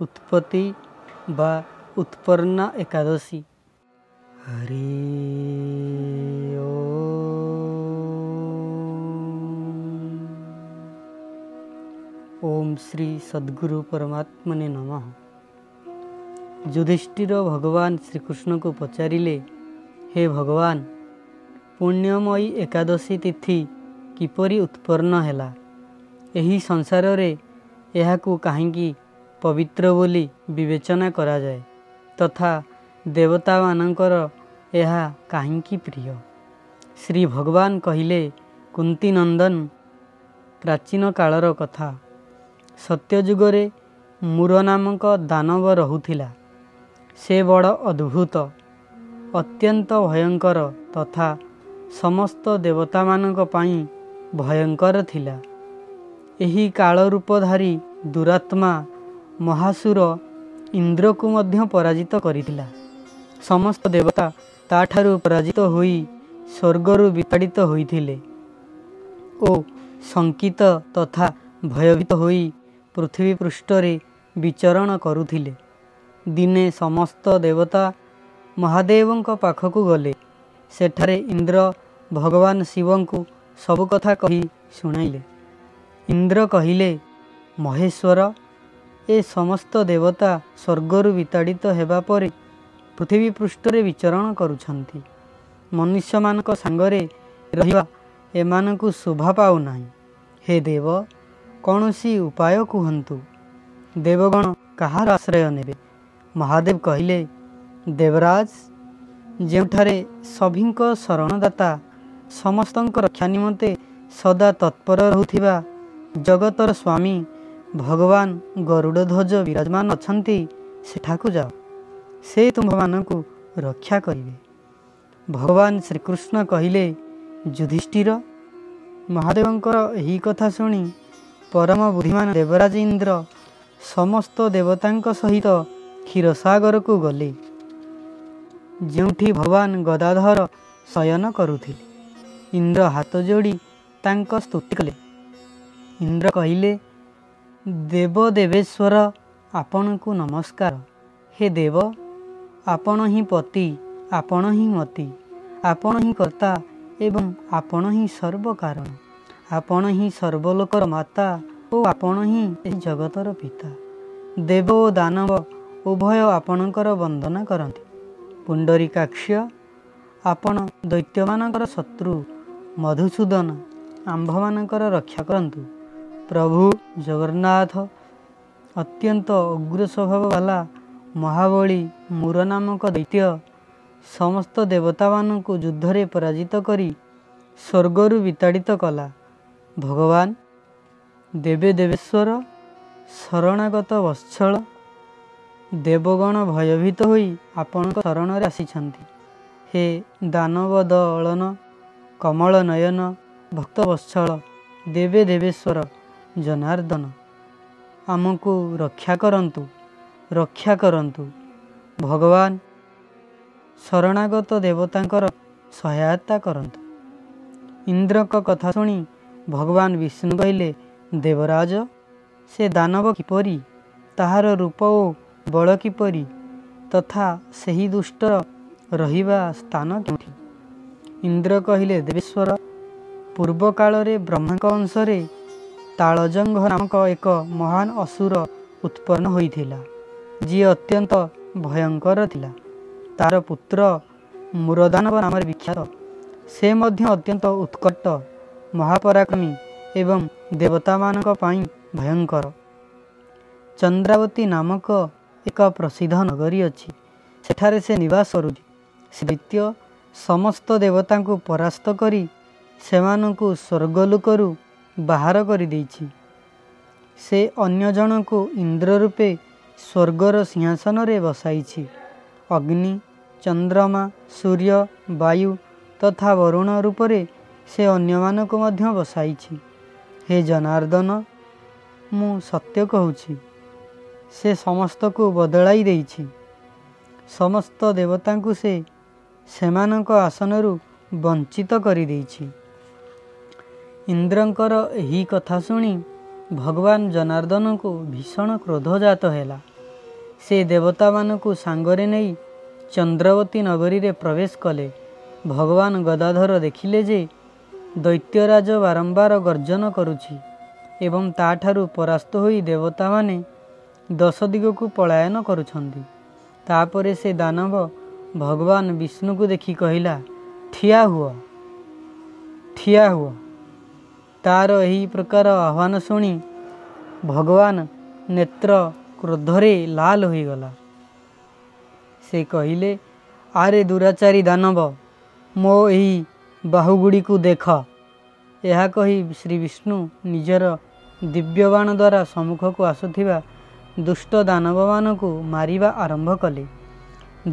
ଉତ୍ପତ୍ତି ବା ଉତ୍ପର୍ଣ୍ଣା ଏକାଦଶୀ ହରି ଓମ୍ ଶ୍ରୀ ସଦ୍ଗୁରୁ ପରମାତ୍ମନେ ନମଃ ଯୁଧିଷ୍ଠିର ଭଗବାନ ଶ୍ରୀକୃଷ୍ଣଙ୍କୁ ପଚାରିଲେ ହେ ଭଗବାନ ପୁଣ୍ୟମୟୀ ଏକାଦଶୀ ତିଥି କିପରି ଉତ୍ପନ୍ନ ହେଲା ଏହି ସଂସାରରେ ଏହାକୁ କାହିଁକି ପବିତ୍ର ବୋଲି ବିବେଚନା କରାଯାଏ ତଥା ଦେବତାମାନଙ୍କର ଏହା କାହିଁକି ପ୍ରିୟ? ଶ୍ରୀ ଭଗବାନ କହିଲେ କୁନ୍ତି ନନ୍ଦନ ପ୍ରାଚୀନ କାଳର କଥା। ସତ୍ୟଯୁଗରେ ମୂର ନାମକ ଦାନବ ରହୁଥିଲା। ସେ ବଡ଼ ଅଦ୍ଭୁତ ଅତ୍ୟନ୍ତ ଭୟଙ୍କର ତଥା ସମସ୍ତ ଦେବତାମାନଙ୍କ ପାଇଁ ଭୟଙ୍କର ଥିଲା। ଏହି କାଳ ରୂପଧାରୀ ଦୁରାତ୍ମା ମହାସୁର ଇନ୍ଦ୍ରକୁ ମଧ୍ୟ ପରାଜିତ କରିଥିଲା। ସମସ୍ତ ଦେବତା ତାଠାରୁ ପରାଜିତ ହୋଇ ସ୍ୱର୍ଗରୁ ବିତାଡ଼ିତ ହୋଇଥିଲେ ଓ ଶଙ୍କିତ ତଥା ଭୟଭୀତ ହୋଇ ପୃଥିବୀ ପୃଷ୍ଠରେ ବିଚରଣ କରୁଥିଲେ। ଦିନେ ସମସ୍ତ ଦେବତା ମହାଦେବଙ୍କ ପାଖକୁ ଗଲେ। ସେଠାରେ ଇନ୍ଦ୍ର ଭଗବାନ ଶିବଙ୍କୁ ସବୁ କଥା କହି ଶୁଣାଇଲେ। ଇନ୍ଦ୍ର କହିଲେ ମହେଶ୍ୱର ଏ ସମସ୍ତ ଦେବତା ସ୍ୱର୍ଗରୁ ବିତାଡ଼ିତ ହେବା ପରେ ପୃଥିବୀ ପୃଷ୍ଠରେ ବିଚରଣ କରୁଛନ୍ତି। ମନୁଷ୍ୟମାନଙ୍କ ସାଙ୍ଗରେ ରହିବା ଏମାନଙ୍କୁ ଶୋଭା ପାଉନାହିଁ। ହେ ଦେବ କୌଣସି ଉପାୟ କୁହନ୍ତୁ? ଦେବଗଣ କାହାର ଆଶ୍ରୟ ନେବେ? ମହାଦେବ କହିଲେ ଦେବରାଜ ଯେଉଁଠାରେ ସଭିଙ୍କ ଶରଣଦାତା ସମସ୍ତଙ୍କ ରକ୍ଷା ନିମନ୍ତେ ସଦା ତତ୍ପର ରହୁଥିବା ଜଗତର ସ୍ୱାମୀ ଭଗବାନ ଗରୁଡ଼ଧ୍ୱଜ ବିରାଜମାନ ଅଛନ୍ତି ସେଠାକୁ ଯାଅ। ସେ ତୁମ୍ଭମାନଙ୍କୁ ରକ୍ଷା କରିବେ। ଭଗବାନ ଶ୍ରୀକୃଷ୍ଣ କହିଲେ ଯୁଧିଷ୍ଠିର ମହାଦେବଙ୍କର ଏହି କଥା ଶୁଣି ପରମ ବୁଦ୍ଧିମାନ ଦେବରାଜ ଇନ୍ଦ୍ର ସମସ୍ତ ଦେବତାଙ୍କ ସହିତ କ୍ଷୀରସାଗରକୁ ଗଲେ। ଯେଉଁଠି ଭଗବାନ ଗଦାଧର ଶୟନ କରୁଥିଲେ ଇନ୍ଦ୍ର ହାତ ଯୋଡ଼ି ତାଙ୍କ ସ୍ତୁତି କଲେ। ଇନ୍ଦ୍ର କହିଲେ ଦେବ ଦେବେଶ୍ୱର ଆପଣଙ୍କୁ ନମସ୍କାର। ହେ ଦେବ ଆପଣ ହିଁ ପତି ଆପଣ ହିଁ ମତି ଆପଣ ହିଁ କର୍ତ୍ତା ଏବଂ ଆପଣ ହିଁ ସର୍ବକାରଣ ଆପଣ ହିଁ ସର୍ବଲୋକର ମାତା ଓ ଆପଣ ହିଁ ଏହି ଜଗତର ପିତା। ଦେବ ଓ ଦାନବ ଉଭୟ ଆପଣଙ୍କର ବନ୍ଦନା କରନ୍ତି। ପୁଣ୍ଡରିକାକ୍ଷ ଆପଣ ଦୈତ୍ୟମାନଙ୍କର ଶତ୍ରୁ ମଧୁସୂଦନ ଆମ୍ଭମାନଙ୍କର ରକ୍ଷା କରନ୍ତୁ। ପ୍ରଭୁ ଜଗନ୍ନାଥ। ଅତ୍ୟନ୍ତ ଉଗ୍ର ସ୍ୱଭାବ ବାଲା ମହାବଳୀ ମୂର ନାମକ ଦୈତ୍ୟ ସମସ୍ତ ଦେବତାମାନଙ୍କୁ ଯୁଦ୍ଧରେ ପରାଜିତ କରି ସ୍ୱର୍ଗରୁ ବିତାଡ଼ିତ କଲା। ଭଗବାନ ଦେବେ ଦେବେଶ୍ୱର ଶରଣାଗତ ବତ୍ସଳ ଦେବଗଣ ଭୟଭୀତ ହୋଇ ଆପଣଙ୍କ ଶରଣରେ ଆସିଛନ୍ତି। ହେ ଦାନବ ଦଳନ କମଳ ନୟନ ଭକ୍ତ ବତ୍ସଳ ଦେବେ ଦେବେଶ୍ୱର ଜନାର୍ଦ୍ଦନ। ଆମକୁ ରକ୍ଷା କରନ୍ତୁ ରକ୍ଷା କରନ୍ତୁ। ଭଗବାନ ଶରଣାଗତ ଦେବତାଙ୍କର ସହାୟତା କରନ୍ତୁ। ଇନ୍ଦ୍ରଙ୍କ କଥା ଶୁଣି ଭଗବାନ ବିଷ୍ଣୁ କହିଲେ ଦେବରାଜ ସେ ଦାନବ କିପରି ତାହାର ରୂପ ଓ ବଳ କିପରି ତଥା ସେହି ଦୁଷ୍ଟର ରହିବା ସ୍ଥାନ କେଉଁଠି? ଇନ୍ଦ୍ର କହିଲେ ଦେବେଶ୍ୱର ପୂର୍ବ କାଳରେ ବ୍ରହ୍ମାଙ୍କ ଅଂଶରେ ତାଳଜଙ୍ଘ ନାମକ ଏକ ମହାନ ଅସୁର ଉତ୍ପନ୍ନ ହୋଇଥିଲା। ଯିଏ ଅତ୍ୟନ୍ତ ଭୟଙ୍କର ଥିଲା। ତାର ପୁତ୍ର ମୂରଦାନବ ନାମରେ ବିଖ୍ୟାତ। ସେ ମଧ୍ୟ ଅତ୍ୟନ୍ତ ଉତ୍କଟ ମହାପରାକ୍ରମୀ ଏବଂ ଦେବତାମାନଙ୍କ ପାଇଁ ଭୟଙ୍କର। ଚନ୍ଦ୍ରାବତୀ ନାମକ ଏକ ପ୍ରସିଦ୍ଧ ନଗରୀ ଅଛି। ସେଠାରେ ସେ ନିବାସ କରୁଛି। ସେ ଦୈତ୍ୟ ସମସ୍ତ ଦେବତାଙ୍କୁ ପରାସ୍ତ କରି ସେମାନଙ୍କୁ ସ୍ୱର୍ଗଲୋକରୁ ବାହାର କରିଦେଇଛି। ସେ ଅନ୍ୟ ଜଣଙ୍କୁ ଇନ୍ଦ୍ର ରୂପେ ସ୍ୱର୍ଗର ସିଂହାସନରେ ବସାଇଛି। ଅଗ୍ନି ଚନ୍ଦ୍ରମା ସୂର୍ଯ୍ୟ ବାୟୁ ତଥା ବରୁଣ ରୂପରେ ସେ ଅନ୍ୟମାନଙ୍କୁ ମଧ୍ୟ ବସାଇଛି। ହେ ଜନାର୍ଦ୍ଦନ ମୁଁ ସତ୍ୟ କହୁଛି। ସେ ସମସ୍ତକୁ ବଦଳାଇ ଦେଇଛି। ସମସ୍ତ ଦେବତାଙ୍କୁ ସେ ସେମାନଙ୍କ ଆସନରୁ ବଞ୍ଚିତ କରିଦେଇଛି। ଇନ୍ଦ୍ରଙ୍କର ଏହି କଥା ଶୁଣି ଭଗବାନ ଜନାର୍ଦ୍ଦନଙ୍କୁ ଭୀଷଣ କ୍ରୋଧ ଜାତ ହେଲା। ସେ ଦେବତାମାନଙ୍କୁ ସାଙ୍ଗରେ ନେଇ ଚନ୍ଦ୍ରବତୀ ନଗରୀରେ ପ୍ରବେଶ କଲେ। ଭଗବାନ ଗଦାଧର ଦେଖିଲେ ଯେ ଦୈତ୍ୟରାଜ ବାରମ୍ବାର ଗର୍ଜନ କରୁଛି ଏବଂ ତାଠାରୁ ପରାସ୍ତ ହୋଇ ଦେବତାମାନେ ଦଶ ଦିଗକୁ ପଳାୟନ କରୁଛନ୍ତି। ତାପରେ ସେ ଦାନବ ଭଗବାନ ବିଷ୍ଣୁକୁ ଦେଖି କହିଲା ଠିଆ ହୁଅ ଠିଆ ହୁଅ। ତାର ଏହି ପ୍ରକାର ଆହ୍ୱାନ ଶୁଣି ଭଗବାନ ନେତ୍ର କ୍ରୋଧରେ ଲାଲ ହୋଇଗଲା। ସେ କହିଲେ ଆରେ ଦୁରାଚାରୀ ଦାନବ ମୋ ଏହି ବାହୁଗୁଡ଼ିକୁ ଦେଖ ଏହା କହି ଶ୍ରୀ ବିଷ୍ଣୁ ନିଜର ଦିବ୍ୟବାଣ ଦ୍ୱାରା ସମ୍ମୁଖକୁ ଆସୁଥିବା ଦୁଷ୍ଟ ଦାନବମାନଙ୍କୁ ମାରିବା ଆରମ୍ଭ କଲେ।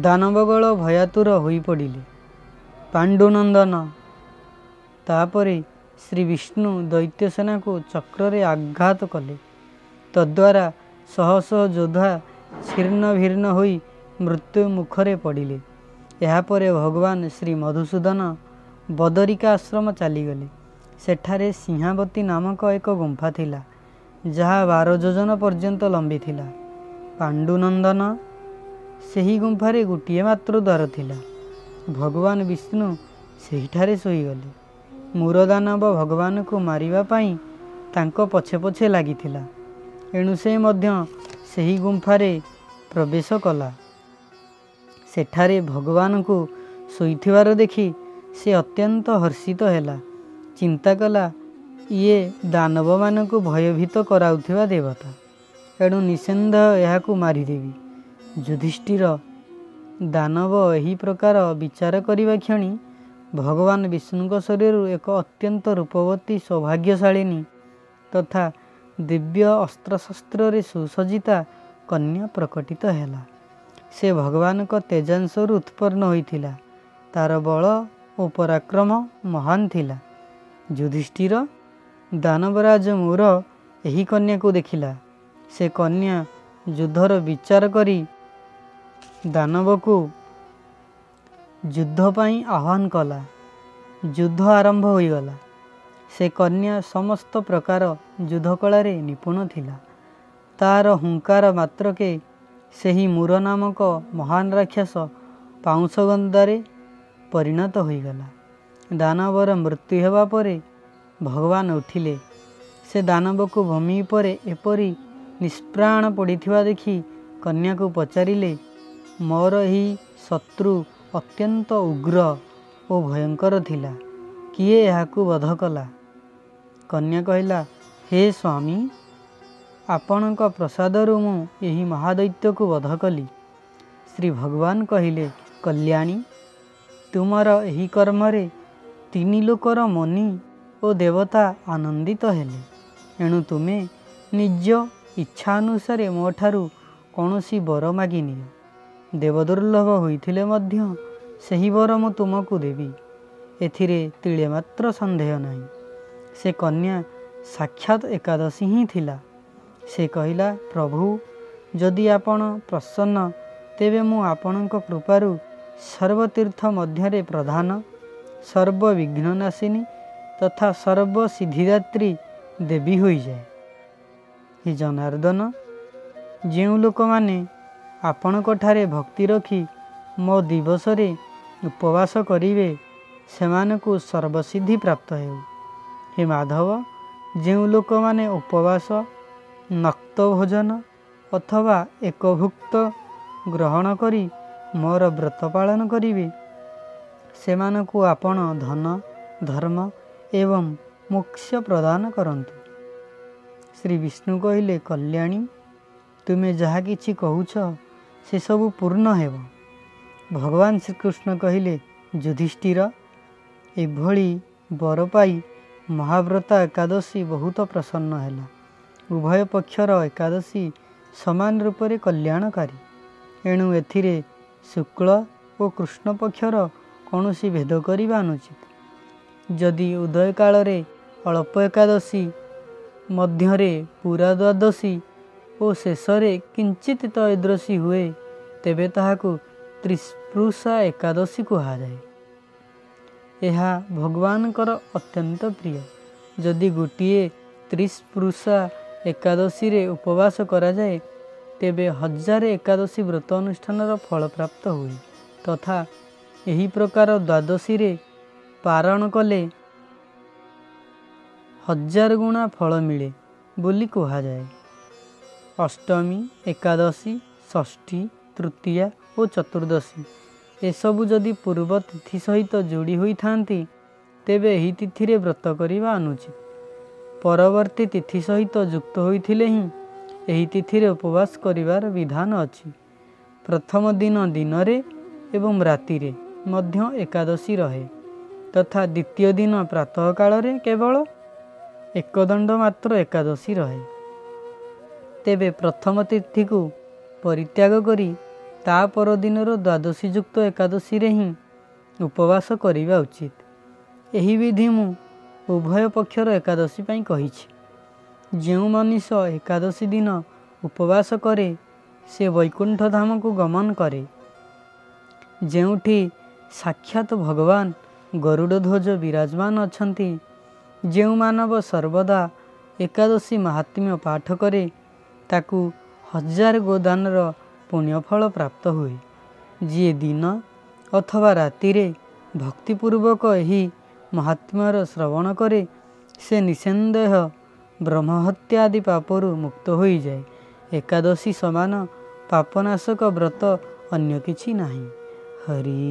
ଦାନବଗଳ ଭୟାତୁର ହୋଇପଡ଼ିଲେ। ପାଣ୍ଡୁନନ୍ଦନ ତାପରେ ଶ୍ରୀ ବିଷ୍ଣୁ ଦୈତ୍ୟସେନାକୁ ଚକ୍ରରେ ଆଘାତ କଲେ। ତଦ୍ୱାରା ଶହ ଶହ ଯୋଦ୍ଧା ଛିର୍ଣ୍ଣ ଭିର୍ଣ୍ଣ ହୋଇ ମୃତ୍ୟୁ ମୁଖରେ ପଡ଼ିଲେ। ଏହାପରେ ଭଗବାନ ଶ୍ରୀ ମଧୁସୂଦନ ବଦରିକା ଆଶ୍ରମ ଚାଲିଗଲେ। ସେଠାରେ ସିଂହାବତୀ ନାମକ ଏକ ଗୁମ୍ଫା ଥିଲା ଯାହା ବାର ଯୋଜନ ପର୍ଯ୍ୟନ୍ତ ଲମ୍ବିଥିଲା। ପାଣ୍ଡୁନନ୍ଦନ ସେହି ଗୁମ୍ଫାରେ ଗୋଟିଏ ମାତ୍ର ଦ୍ୱାର ଥିଲା। ଭଗବାନ ବିଷ୍ଣୁ ସେହିଠାରେ ଶୋଇଗଲେ। ମୂରଦାନବ ଭଗବାନଙ୍କୁ ମାରିବା ପାଇଁ ତାଙ୍କ ପଛେ ପଛେ ଲାଗିଥିଲା। ଏଣୁ ସେ ମଧ୍ୟ ସେହି ଗୁମ୍ଫାରେ ପ୍ରବେଶ କଲା। ସେଠାରେ ଭଗବାନଙ୍କୁ ଶୋଇଥିବାର ଦେଖି ସେ ଅତ୍ୟନ୍ତ ହର୍ଷିତ ହେଲା। ଚିନ୍ତା କଲା ଇଏ ଦାନବମାନଙ୍କୁ ଭୟଭୀତ କରାଉଥିବା ଦେବତା। ଏଣୁ ନିଃସନ୍ଦେହ ଏହାକୁ ମାରିଦେବି। ଯୁଧିଷ୍ଠିର ଦାନବ ଏହି ପ୍ରକାର ବିଚାର କରିବା କ୍ଷଣି ଭଗବାନ ବିଷ୍ଣୁଙ୍କ ଶରୀରରୁ ଏକ ଅତ୍ୟନ୍ତ ରୂପବତୀ ସୌଭାଗ୍ୟଶାଳିନୀ ତଥା ଦିବ୍ୟ ଅସ୍ତ୍ରଶସ୍ତ୍ରରେ ସୁସଜ୍ଜିତା କନ୍ୟା ପ୍ରକଟିତ ହେଲା। ସେ ଭଗବାନଙ୍କ ତେଜାଂଶରୁ ଉତ୍ପନ୍ନ ହୋଇଥିଲା। ତାର ବଳ ଓ ପରାକ୍ରମ ମହାନ ଥିଲା। ଯୁଧିଷ୍ଠିର ଦାନବରାଜ ମୋର ଏହି କନ୍ୟାକୁ ଦେଖିଲା। ସେ କନ୍ୟା ଯୁଦ୍ଧର ବିଚାର କରି ଦାନବକୁ ଯୁଦ୍ଧ ପାଇଁ ଆହ୍ୱାନ କଲା। ଯୁଦ୍ଧ ଆରମ୍ଭ ହୋଇଗଲା। ସେ କନ୍ୟା ସମସ୍ତ ପ୍ରକାର ଯୁଦ୍ଧ କଳାରେ ନିପୁଣ ଥିଲା। ତାର ହୁଙ୍କାର ମାତ୍ରକେ ସେହି ମୂର ନାମକ ମହାନ ରାକ୍ଷସ ପାଉଁଶ ଗନ୍ଦାରେ ପରିଣତ ହୋଇଗଲା। ଦାନବର ମୃତ୍ୟୁ ହେବା ପରେ ଭଗବାନ ଉଠିଲେ। ସେ ଦାନବକୁ ଭୂମି ଉପରେ ଏପରି ନିଷ୍ପ୍ରାଣ ପଡ଼ିଥିବା ଦେଖି କନ୍ୟାକୁ ପଚାରିଲେ ମୋର ଏହି ଶତ୍ରୁ ଅତ୍ୟନ୍ତ ଉଗ୍ର ଓ ଭୟଙ୍କର ଥିଲା। କିଏ ଏହାକୁ ବଧ କଲା? କନ୍ୟା କହିଲା ହେ ସ୍ୱାମୀ ଆପଣଙ୍କ ପ୍ରସାଦରୁ ମୁଁ ଏହି ମହାଦୈତ୍ୟକୁ ବଧ କଲି। ଶ୍ରୀ ଭଗବାନ କହିଲେ କଲ୍ୟାଣୀ ତୁମର ଏହି କର୍ମରେ ତିନି ଲୋକର ମନି ଓ ଦେବତା ଆନନ୍ଦିତ ହେଲେ। ଏଣୁ ତୁମେ ନିଜ ଇଚ୍ଛା ଅନୁସାରେ ମୋ ଠାରୁ କୌଣସି ବର ମାଗିନିଅ ଦେବଦୁର୍ଲଭ ହୋଇଥିଲେ ମଧ୍ୟ ସେହି ବର ମୁଁ ତୁମକୁ ଦେବି। ଏଥିରେ ତିଳେ ମାତ୍ର ସନ୍ଦେହ ନାହିଁ। ସେ କନ୍ୟା ସାକ୍ଷାତ ଏକାଦଶୀ ହିଁ ଥିଲା। ସେ କହିଲା ପ୍ରଭୁ ଯଦି ଆପଣ ପ୍ରସନ୍ନ ତେବେ ମୁଁ ଆପଣଙ୍କ କୃପାରୁ ସର୍ବତୀର୍ଥ ମଧ୍ୟରେ ପ୍ରଧାନ ସର୍ବବିଘ୍ନନାଶିନୀ ତଥା ସର୍ବସିଦ୍ଧିଦାତ୍ରୀ ଦେବୀ ହୋଇଯାଏ। ହି ଜନାର୍ଦ୍ଦନ ଯେଉଁ ଲୋକମାନେ ଆପଣଙ୍କଠାରେ ଭକ୍ତି ରଖି ମୋ ଦିବସରେ ଉପବାସ କରିବେ ସେମାନଙ୍କୁ ସର୍ବସିଦ୍ଧି ପ୍ରାପ୍ତ ହେଉ। ହେ ମାଧବ ଯେଉଁ ଲୋକମାନେ ଉପବାସ ନକ୍ତ ଭୋଜନ ଅଥବା ଏକଭୁକ୍ତ ଗ୍ରହଣ କରି ମୋର ବ୍ରତ ପାଳନ କରିବେ ସେମାନଙ୍କୁ ଆପଣ ଧନ ଧର୍ମ ଏବଂ ମୋକ୍ଷ ପ୍ରଦାନ କରନ୍ତୁ। ଶ୍ରୀ ବିଷ୍ଣୁ କହିଲେ କଲ୍ୟାଣୀ ତୁମେ ଯାହା କିଛି କହୁଛ ସେସବୁ ପୂର୍ଣ୍ଣ ହେବ। ଭଗବାନ ଶ୍ରୀକୃଷ୍ଣ କହିଲେ ଯୁଧିଷ୍ଠିର ଏଭଳି ବର ପାଇ ମହାବ୍ରତ ଏକାଦଶୀ ବହୁତ ପ୍ରସନ୍ନ ହେଲା। ଉଭୟ ପକ୍ଷର ଏକାଦଶୀ ସମାନ ରୂପରେ କଲ୍ୟାଣକାରୀ। ଏଣୁ ଏଥିରେ ଶୁକ୍ଳ ଓ କୃଷ୍ଣ ପକ୍ଷର କୌଣସି ଭେଦ କରିବା ଅନୁଚିତ। ଯଦି ଉଦୟ କାଳରେ ଅଳ୍ପ ଏକାଦଶୀ ମଧ୍ୟରେ ପୁରା ଦ୍ୱାଦଶୀ ଓ ଶେଷରେ କିଞ୍ଚିତ ତ୍ରୟୋଦଶୀ ହୁଏ ତେବେ ତାହାକୁ ତ୍ରିସ୍ପୃଶା ଏକାଦଶୀ କୁହାଯାଏ। ଏହା ଭଗବାନଙ୍କର ଅତ୍ୟନ୍ତ ପ୍ରିୟ। ଯଦି ଗୋଟିଏ ତ୍ରିସ୍ପୃଶା ଏକାଦଶୀରେ ଉପବାସ କରାଯାଏ ତେବେ ହଜାରେ ଏକାଦଶୀ ବ୍ରତ ଅନୁଷ୍ଠାନର ଫଳ ପ୍ରାପ୍ତ ହୁଏ। ତଥା ଏହି ପ୍ରକାର ଦ୍ୱାଦଶୀରେ ପାରଣ କଲେ ହଜାର ଗୁଣା ଫଳ ମିଳେ ବୋଲି କୁହାଯାଏ। ଅଷ୍ଟମୀ ଏକାଦଶୀ ଷଷ୍ଠୀ ତୃତୀୟା ଓ ଚତୁର୍ଦ୍ଦଶୀ। ଏସବୁ ଯଦି ପୂର୍ବ ତିଥି ସହିତ ଯୋଡ଼ି ହୋଇଥାନ୍ତି ତେବେ ଏହି ତିଥିରେ ବ୍ରତ କରିବା ଅନୁଚିତ। ପରବର୍ତ୍ତୀ ତିଥି ସହିତ ଯୁକ୍ତ ହୋଇଥିଲେ ହିଁ ଏହି ତିଥିରେ ଉପବାସ କରିବାର ବିଧାନ ଅଛି। ପ୍ରଥମ ଦିନ ଦିନରେ ଏବଂ ରାତିରେ ମଧ୍ୟ ଏକାଦଶୀ ରହେ। ତଥା ଦ୍ୱିତୀୟ ଦିନ ପ୍ରାତଃକାଳରେ କେବଳ ଏକଦଣ୍ଡ ମାତ୍ର ଏକାଦଶୀ ରହେ। ତେବେ ପ୍ରଥମ ତିଥିକୁ ପରିତ୍ୟାଗ କରି ତା ପରଦିନର ଦ୍ୱାଦଶୀ ଯୁକ୍ତ ଏକାଦଶୀରେ ହିଁ ଉପବାସ କରିବା ଉଚିତ। ଏହି ବିଧି ମୁଁ ଉଭୟ ପକ୍ଷର ଏକାଦଶୀ ପାଇଁ କହିଛି। ଯେଉଁ ମନୀଷ ଏକାଦଶୀ ଦିନ ଉପବାସ କରେ ସେ ବୈକୁଣ୍ଠ ଧାମକୁ ଗମନ କରେ। ଯେଉଁଠି ସାକ୍ଷାତ ଭଗବାନ ଗରୁଡ଼ ଧ୍ୱଜ ବିରାଜମାନ ଅଛନ୍ତି ଯେଉଁ ମାନବ ସର୍ବଦା ଏକାଦଶୀ ମାହାତ୍ମ୍ୟ ପାଠ କରେ ତାକୁ ହଜାର ଗୋଦାନର ପୁଣ୍ୟଫଳ ପ୍ରାପ୍ତ ହୁଏ। ଯିଏ ଦିନ ଅଥବା ରାତିରେ ଭକ୍ତିପୂର୍ବକ ଏହି ମହାତ୍ମ୍ୟର ଶ୍ରବଣ କରେ ସେ ନିଃସନ୍ଦେହ ବ୍ରହ୍ମହତ୍ୟା ଆଦି ପାପରୁ ମୁକ୍ତ ହୋଇଯାଏ। ଏକାଦଶୀ ସମାନ ପାପନାଶକ ବ୍ରତ ଅନ୍ୟ କିଛି ନାହିଁ। ହରି